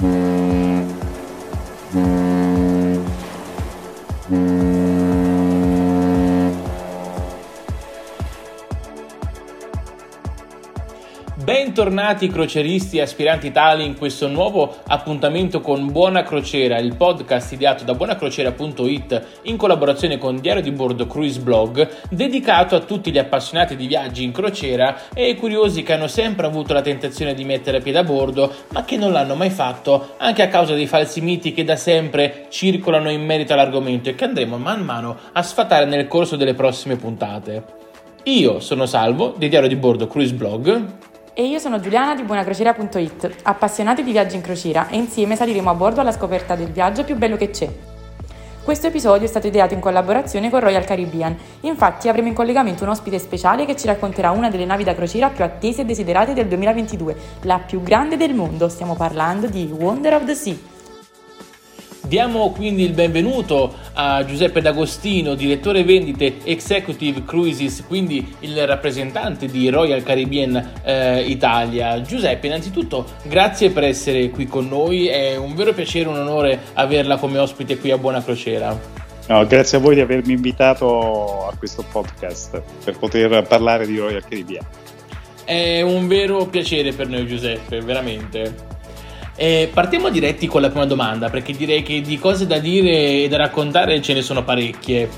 Mm-hmm. Bentornati croceristi e aspiranti tali in questo nuovo appuntamento con Buona Crociera, il podcast ideato da buonacrociera.it in collaborazione con Diario di Bordo Cruise Blog, dedicato a tutti gli appassionati di viaggi in crociera e ai curiosi che hanno sempre avuto la tentazione di mettere piede a bordo, ma che non l'hanno mai fatto, anche a causa dei falsi miti che da sempre circolano in merito all'argomento e che andremo man mano a sfatare nel corso delle prossime puntate. Io sono Salvo, di Diario di Bordo Cruise Blog. E io sono Giuliana di buonacrociera.it, appassionati di viaggi in crociera e insieme saliremo a bordo alla scoperta del viaggio più bello che c'è. Questo episodio è stato ideato in collaborazione con Royal Caribbean, infatti avremo in collegamento un ospite speciale che ci racconterà una delle navi da crociera più attese e desiderate del 2022, la più grande del mondo, stiamo parlando di Wonder of the Sea. Diamo quindi il benvenuto a Giuseppe D'Agostino, direttore vendite Executive Cruises, quindi il rappresentante di Royal Caribbean eh, Italia. Giuseppe, innanzitutto grazie per essere qui con noi, è un vero piacere, un onore averla come ospite qui a Buona Crociera. No, grazie a voi di avermi invitato a questo podcast per poter parlare di Royal Caribbean. È un vero piacere per noi Giuseppe, veramente. Eh, partiamo diretti con la prima domanda, perché direi che di cose da dire e da raccontare ce ne sono parecchie.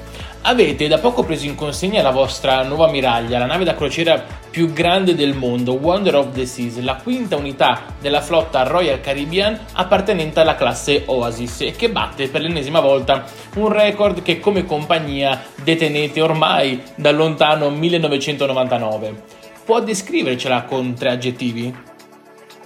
Avete da poco preso in consegna la vostra nuova ammiraglia, la nave da crociera più grande del mondo, Wonder of the Seas, la quinta unità della flotta Royal Caribbean appartenente alla classe Oasis e che batte per l'ennesima volta un record che come compagnia detenete ormai dal lontano 1999. Può descrivercela con tre aggettivi?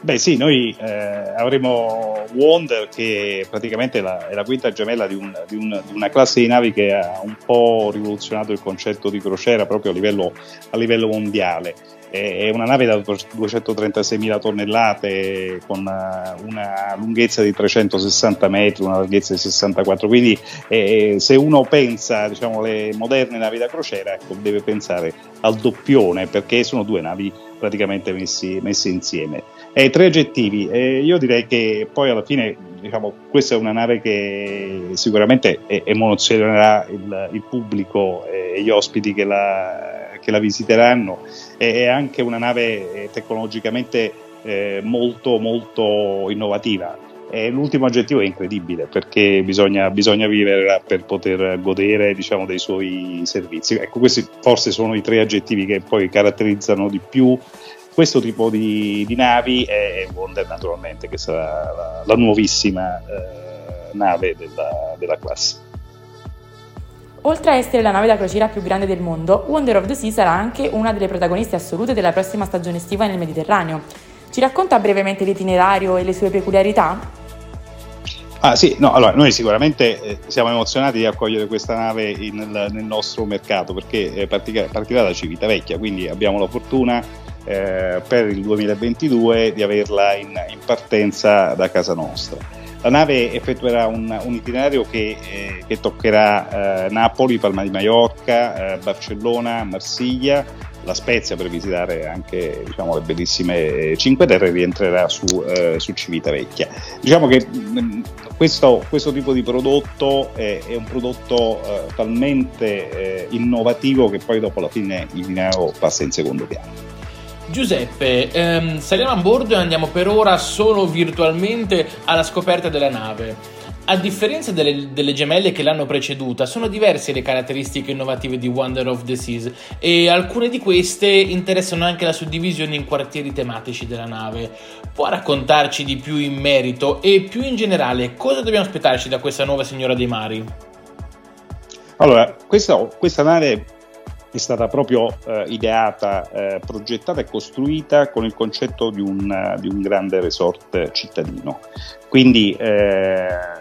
Beh sì, noi eh, avremo Wonder che praticamente la, è la quinta gemella di, un, di, un, di, una classe di navi che ha un po' rivoluzionato il concetto di crociera proprio a livello, a livello mondiale. È una nave da 236.000 tonnellate con una lunghezza di 360 metri, una larghezza di 64, quindi eh, se uno pensa diciamo, alle moderne navi da crociera ecco, deve pensare al doppione perché sono due navi praticamente messi insieme. E tre aggettivi, e io direi che poi alla fine diciamo, questa è una nave che sicuramente emozionerà il, il pubblico e gli ospiti che la, che la visiteranno, è anche una nave eh, tecnologicamente eh, molto molto innovativa. E l'ultimo aggettivo è incredibile perché bisogna, bisogna vivere per poter godere diciamo, dei suoi servizi. Ecco, questi forse sono i tre aggettivi che poi caratterizzano di più questo tipo di, di navi è Wonder naturalmente, che sarà la, la nuovissima eh, nave della, della classe. Oltre a essere la nave da crociera più grande del mondo, Wonder of the Sea sarà anche una delle protagoniste assolute della prossima stagione estiva nel Mediterraneo. Ci racconta brevemente l'itinerario e le sue peculiarità? Ah sì, no, allora noi sicuramente eh, siamo emozionati di accogliere questa nave in, nel, nel, nostro mercato perché eh, partirà, partirà da Civitavecchia, quindi abbiamo la fortuna eh, per il 2022 di averla in, in, partenza da casa nostra. La nave effettuerà un, un itinerario che, eh, che toccherà eh, Napoli, Palma di Mallorca, eh, Barcellona, Marsiglia, la Spezia per visitare anche diciamo, le bellissime Cinque Terre e rientrerà su, eh, su Civitavecchia. Diciamo che mh, mm, questo, questo, tipo di prodotto è, è un prodotto eh, talmente eh, innovativo che poi dopo la fine il dinero passa in secondo piano. Giuseppe, ehm, saliamo a bordo e andiamo per ora solo virtualmente alla scoperta della nave. A differenza delle, delle, gemelle che l'hanno preceduta, sono diverse le caratteristiche innovative di Wonder of the Seas e alcune di queste interessano anche la suddivisione in quartieri tematici della nave. Può raccontarci di più in merito e più in generale cosa dobbiamo aspettarci da questa nuova Signora dei Mari? Allora, questa, questa nave è stata proprio eh, ideata, eh, progettata e costruita con il concetto di un, di un grande resort cittadino. Quindi eh,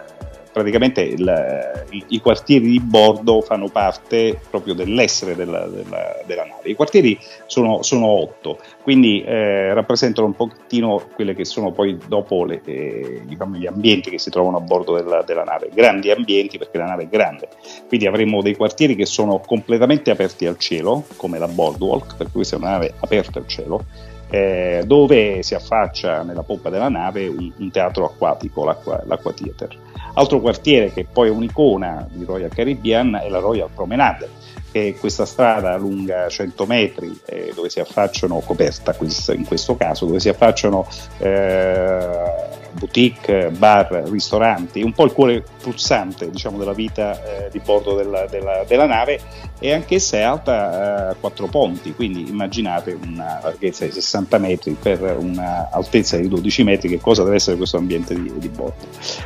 praticamente il, i, i, quartieri di bordo fanno parte proprio dell'essere della, della, della nave. I quartieri sono, sono otto, quindi eh, rappresentano un pochettino quelle che sono poi dopo le, eh, diciamo, gli ambienti che si trovano a bordo della, della, nave, grandi ambienti perché la nave è grande, quindi avremo dei quartieri che sono completamente aperti al cielo, come la Boardwalk, perché questa è una nave aperta al cielo, eh, dove si affaccia nella poppa della nave un, un teatro acquatico, l'acqua, l'acqua Theater. Altro quartiere che poi è un'icona di Royal Caribbean è la Royal Promenade, che questa strada lunga 100 metri eh, dove si affacciano, coperta in questo caso, dove si affacciano eh, boutique, bar, ristoranti, un po' il cuore pulsante diciamo, della vita eh, di bordo della, della, della, nave e anch'essa è alta eh, 4 ponti, quindi immaginate una larghezza di 60 metri per un'altezza di 12 metri, che cosa deve essere questo ambiente di, di bordo.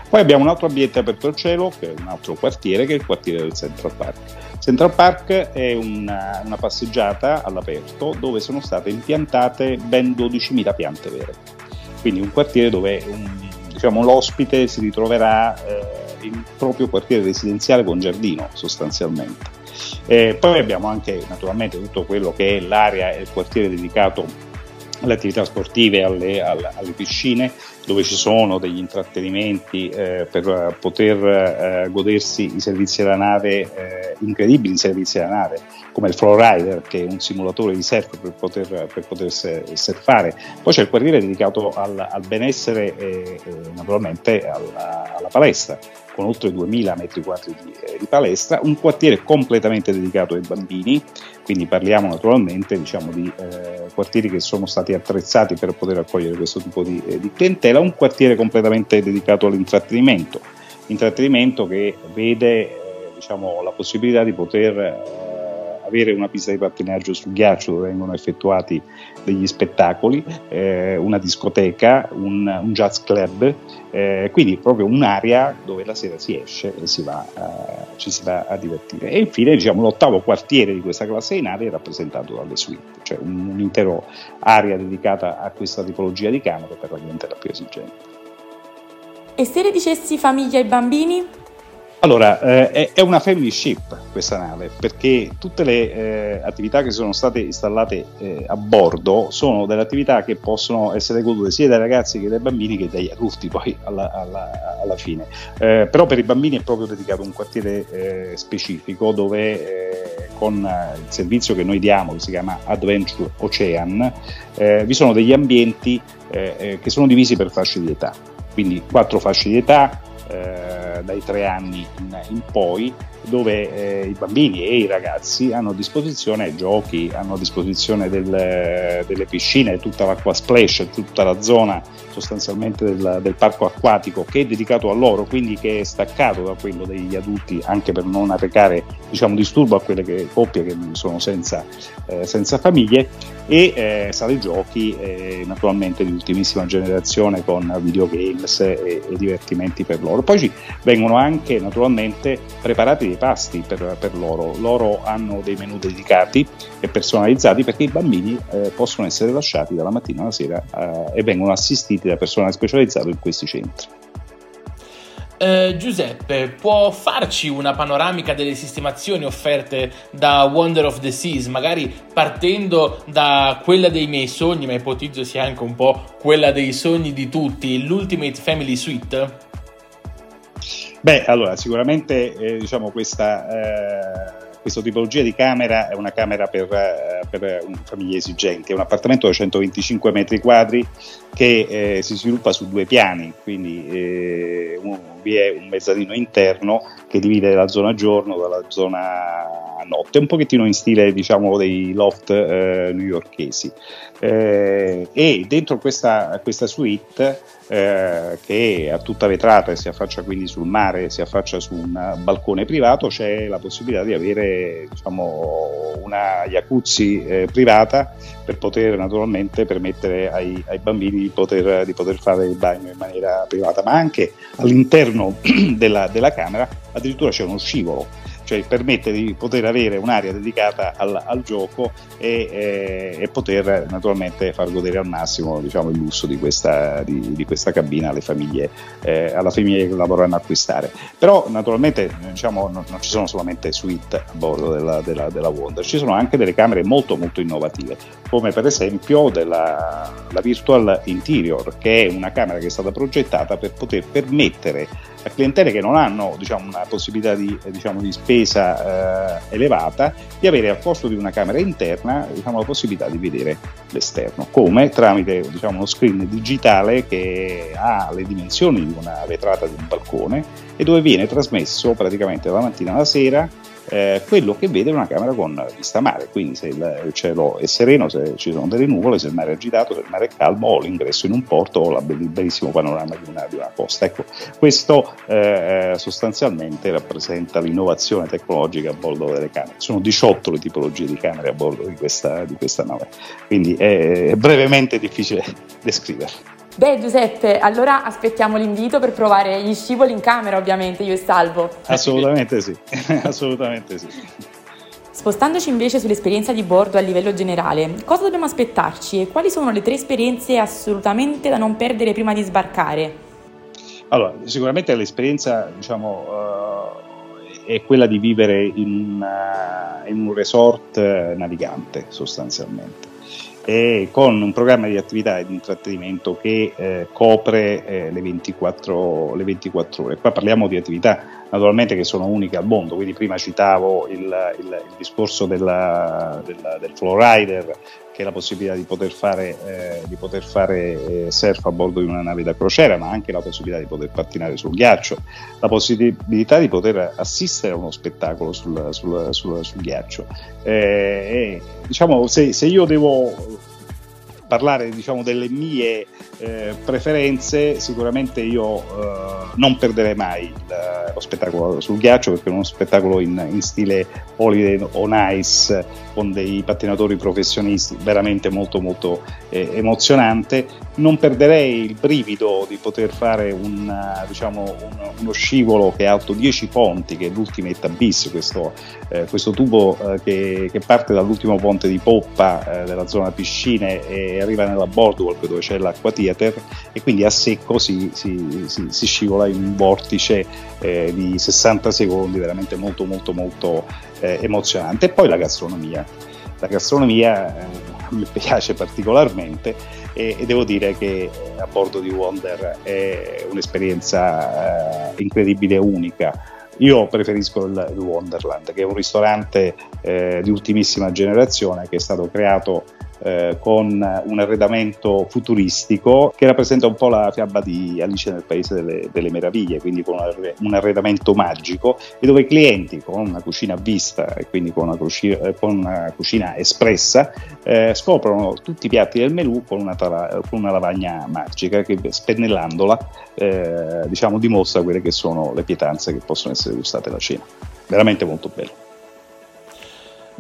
Poi abbiamo un altro ambiente aperto al cielo, che è un altro quartiere, che è il quartiere del Central Park. Central Park è una, una passeggiata all'aperto dove sono state impiantate ben 12.000 piante vere quindi un quartiere dove un, diciamo, l'ospite si ritroverà eh, il proprio quartiere residenziale con giardino sostanzialmente. Eh, poi abbiamo anche naturalmente tutto quello che è l'area e il quartiere dedicato alle attività sportive, alle, alle, alle piscine, dove ci sono degli intrattenimenti eh, per poter eh, godersi i servizi della nave, eh, incredibili servizi della nave, come il Flowrider, che è un simulatore di surf per poter, per poter surfare. Poi c'è il quartiere dedicato al, al benessere e, e naturalmente alla, alla palestra con oltre 2000 metri quadri di, eh, di, palestra, un quartiere completamente dedicato ai bambini, quindi parliamo naturalmente diciamo, di eh, quartieri che sono stati attrezzati per poter accogliere questo tipo di, eh, di clientela, un quartiere completamente dedicato all'intrattenimento, intrattenimento che vede eh, diciamo, la possibilità di poter eh, avere una pista di pattinaggio sul ghiaccio dove vengono effettuati degli spettacoli, eh, una discoteca, un, un jazz club, eh, quindi proprio un'area dove la sera si esce e si va, uh, ci si va a divertire. E infine diciamo, l'ottavo quartiere di questa classe in area è rappresentato dalle suite, cioè un, un'intera area dedicata a questa tipologia di camere per la clientela più esigente. E se le dicessi famiglia e bambini? Allora, eh, è una family ship questa nave perché tutte le eh, attività che sono state installate eh, a bordo sono delle attività che possono essere godute sia dai ragazzi che dai bambini che dagli adulti poi alla, alla, alla fine. Eh, però per i bambini è proprio dedicato un quartiere eh, specifico dove eh, con il servizio che noi diamo, che si chiama Adventure Ocean, vi sono degli ambienti che sono divisi per fasce di età, quindi quattro fasce di età eh, dai tre anni in, in poi, dove eh, i bambini e i ragazzi hanno a disposizione giochi, hanno a disposizione del, delle piscine, tutta l'acqua splash, tutta la zona sostanzialmente del, del, parco acquatico che è dedicato a loro, quindi che è staccato da quello degli adulti anche per non arrecare diciamo, disturbo a quelle che, coppie che sono senza, eh, senza famiglie e eh, sale giochi eh, naturalmente di ultimissima generazione con videogames e, e, divertimenti per loro. Poi ci vengono anche naturalmente preparati dei pasti per, per loro, loro hanno dei menu dedicati e personalizzati perché i bambini eh, possono essere lasciati dalla mattina alla sera eh, e vengono assistiti da personale specializzato in questi centri. Uh, Giuseppe, può farci una panoramica delle sistemazioni offerte da Wonder of the Seas, magari partendo da quella dei miei sogni, ma ipotizzo sia anche un po' quella dei sogni di tutti, l'Ultimate Family Suite? Beh, allora, sicuramente eh, diciamo questa... Eh questa tipologia di camera è una camera per, eh, per famiglie esigenti, è un appartamento da 125 metri quadri che eh, si sviluppa su due piani, quindi eh, un, vi è un mezzanino interno che divide la zona giorno dalla zona notte, un pochettino in stile diciamo dei loft eh, newyorkesi. Eh, e dentro questa, questa suite eh, che a tutta vetrata e si affaccia quindi sul mare, si affaccia su un balcone privato, c'è la possibilità di avere diciamo, una jacuzzi eh, privata per poter naturalmente permettere ai, ai bambini di poter, di poter, fare il bagno in maniera privata, ma anche all'interno della, della camera addirittura c'è uno scivolo cioè permette di poter avere un'area dedicata al, al gioco e, e, e, poter naturalmente far godere al massimo diciamo, il lusso di questa, di, di questa cabina alle famiglie, eh, alla famiglia che la vorranno acquistare. Però naturalmente diciamo, non, non, ci sono solamente suite a bordo della, della, della, Wonder, ci sono anche delle camere molto molto innovative, come per esempio della, la Virtual Interior, che è una camera che è stata progettata per poter permettere a clientele che non hanno diciamo, una possibilità di, diciamo, di spesa eh, elevata di avere al posto di una camera interna diciamo, la possibilità di vedere l'esterno, come? Tramite diciamo, uno screen digitale che ha le dimensioni di una vetrata di un balcone e dove viene trasmesso praticamente dalla mattina alla sera eh, quello che vede una camera con vista mare, quindi se il cielo è sereno, se ci sono delle nuvole, se il mare è agitato, se il mare è calmo o l'ingresso in un porto o il bellissimo panorama di una, di una costa. Ecco, questo eh, sostanzialmente rappresenta l'innovazione tecnologica a bordo delle camere. Sono 18 le tipologie di camere a bordo di questa, di questa nave, quindi è brevemente difficile descriverle. Beh Giuseppe, allora aspettiamo l'invito per provare gli scivoli in camera ovviamente, io e Salvo. Assolutamente sì, assolutamente sì. Spostandoci invece sull'esperienza di bordo a livello generale, cosa dobbiamo aspettarci e quali sono le tre esperienze assolutamente da non perdere prima di sbarcare? Allora, sicuramente l'esperienza diciamo, uh, è quella di vivere in, una, in un resort navigante sostanzialmente e con un programma di attività e di intrattenimento che eh, copre eh, le, 24, le, 24, ore. Qua parliamo di attività naturalmente che sono uniche al mondo, quindi prima citavo il, il, il discorso della, della, del rider che la possibilità di poter fare, eh, di poter fare eh, surf a bordo di una nave da crociera, ma anche la possibilità di poter pattinare sul ghiaccio, la possibilità di poter assistere a uno spettacolo sul, sul, sul, sul ghiaccio. Eh, e, diciamo, se, se io devo parlare diciamo, delle mie eh, preferenze, sicuramente io eh, non perderei mai il, lo spettacolo sul ghiaccio perché è uno spettacolo in, in, stile holiday on ice con dei pattinatori professionisti veramente molto molto eh, emozionante. Non perderei il brivido di poter fare un, diciamo, un, uno scivolo che è alto 10 ponti, che è l'Ultimate Abyss, questo, eh, questo tubo eh, che, che, parte dall'ultimo ponte di poppa eh, della zona piscine e arriva nella boardwalk dove c'è l'acquatia theater e quindi a secco si, si, si, si scivola in un vortice eh, di 60 secondi veramente molto molto molto eh, emozionante. E poi la gastronomia. La gastronomia eh, mi piace particolarmente e, e, devo dire che a bordo di Wonder è un'esperienza eh, incredibile unica. Io preferisco il, il, Wonderland, che è un ristorante eh, di ultimissima generazione che è stato creato eh, con un arredamento futuristico che rappresenta un po' la fiaba di Alice nel Paese delle, delle Meraviglie, quindi con un arredamento magico e dove i clienti con una cucina a vista e quindi con una, cucina, eh, con una cucina espressa eh, scoprono tutti i piatti del menù con una, tala, con una lavagna magica che spennellandola eh, diciamo, dimostra quelle che sono le pietanze che possono essere gustate alla cena. Veramente molto bello.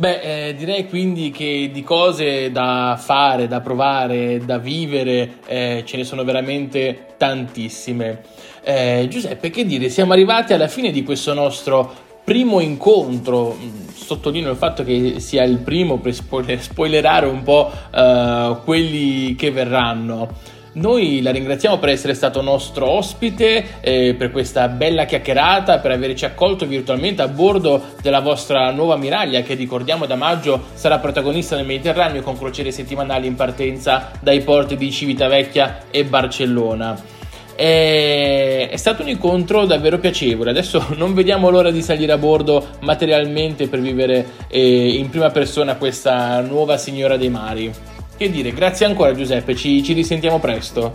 Beh, eh, direi quindi che di cose da fare, da provare, da vivere, eh, ce ne sono veramente tantissime. Eh, Giuseppe, che dire, siamo arrivati alla fine di questo nostro primo incontro, mm, sottolineo il fatto che sia il primo per spoilerare un po' eh, quelli che verranno. Noi la ringraziamo per essere stato nostro ospite, eh, per questa bella chiacchierata, per averci accolto virtualmente a bordo della vostra nuova ammiraglia che ricordiamo da maggio sarà protagonista nel Mediterraneo con crociere settimanali in partenza dai porti di Civitavecchia e Barcellona. È, stato un incontro davvero piacevole. Adesso non vediamo l'ora di salire a bordo materialmente per vivere eh, in prima persona questa nuova signora dei mari. Che dire, grazie ancora Giuseppe, ci, ci risentiamo presto.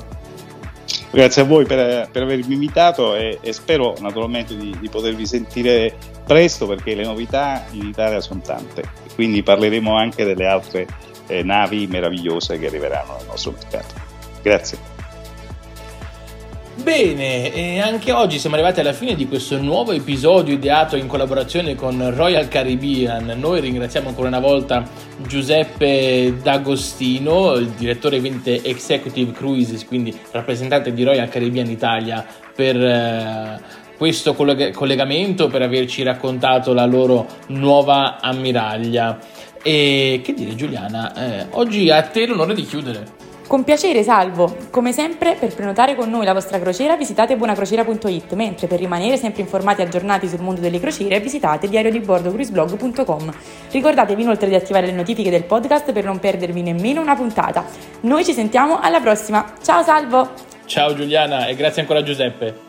Grazie a voi per, per avermi invitato e, e spero naturalmente di, di, potervi sentire presto perché le novità in Italia sono tante, quindi parleremo anche delle altre eh, navi meravigliose che arriveranno nel nostro mercato. Grazie. Bene, e anche oggi siamo arrivati alla fine di questo nuovo episodio ideato in collaborazione con Royal Caribbean. Noi ringraziamo ancora una volta Giuseppe D'Agostino, il direttore vendite Executive Cruises, quindi rappresentante di Royal Caribbean Italia, per eh, questo collegamento, per averci raccontato la loro nuova ammiraglia. E che dire Giuliana, eh, oggi a te l'onore di chiudere. Con piacere, salvo! Come sempre, per prenotare con noi la vostra crociera visitate buonacrociera.it, mentre per rimanere sempre informati e aggiornati sul mondo delle crociere visitate diariodibordocruiseblog.com. Ricordatevi inoltre di attivare le notifiche del podcast per non perdervi nemmeno una puntata. Noi ci sentiamo alla prossima. Ciao Salvo! Ciao Giuliana e grazie ancora Giuseppe.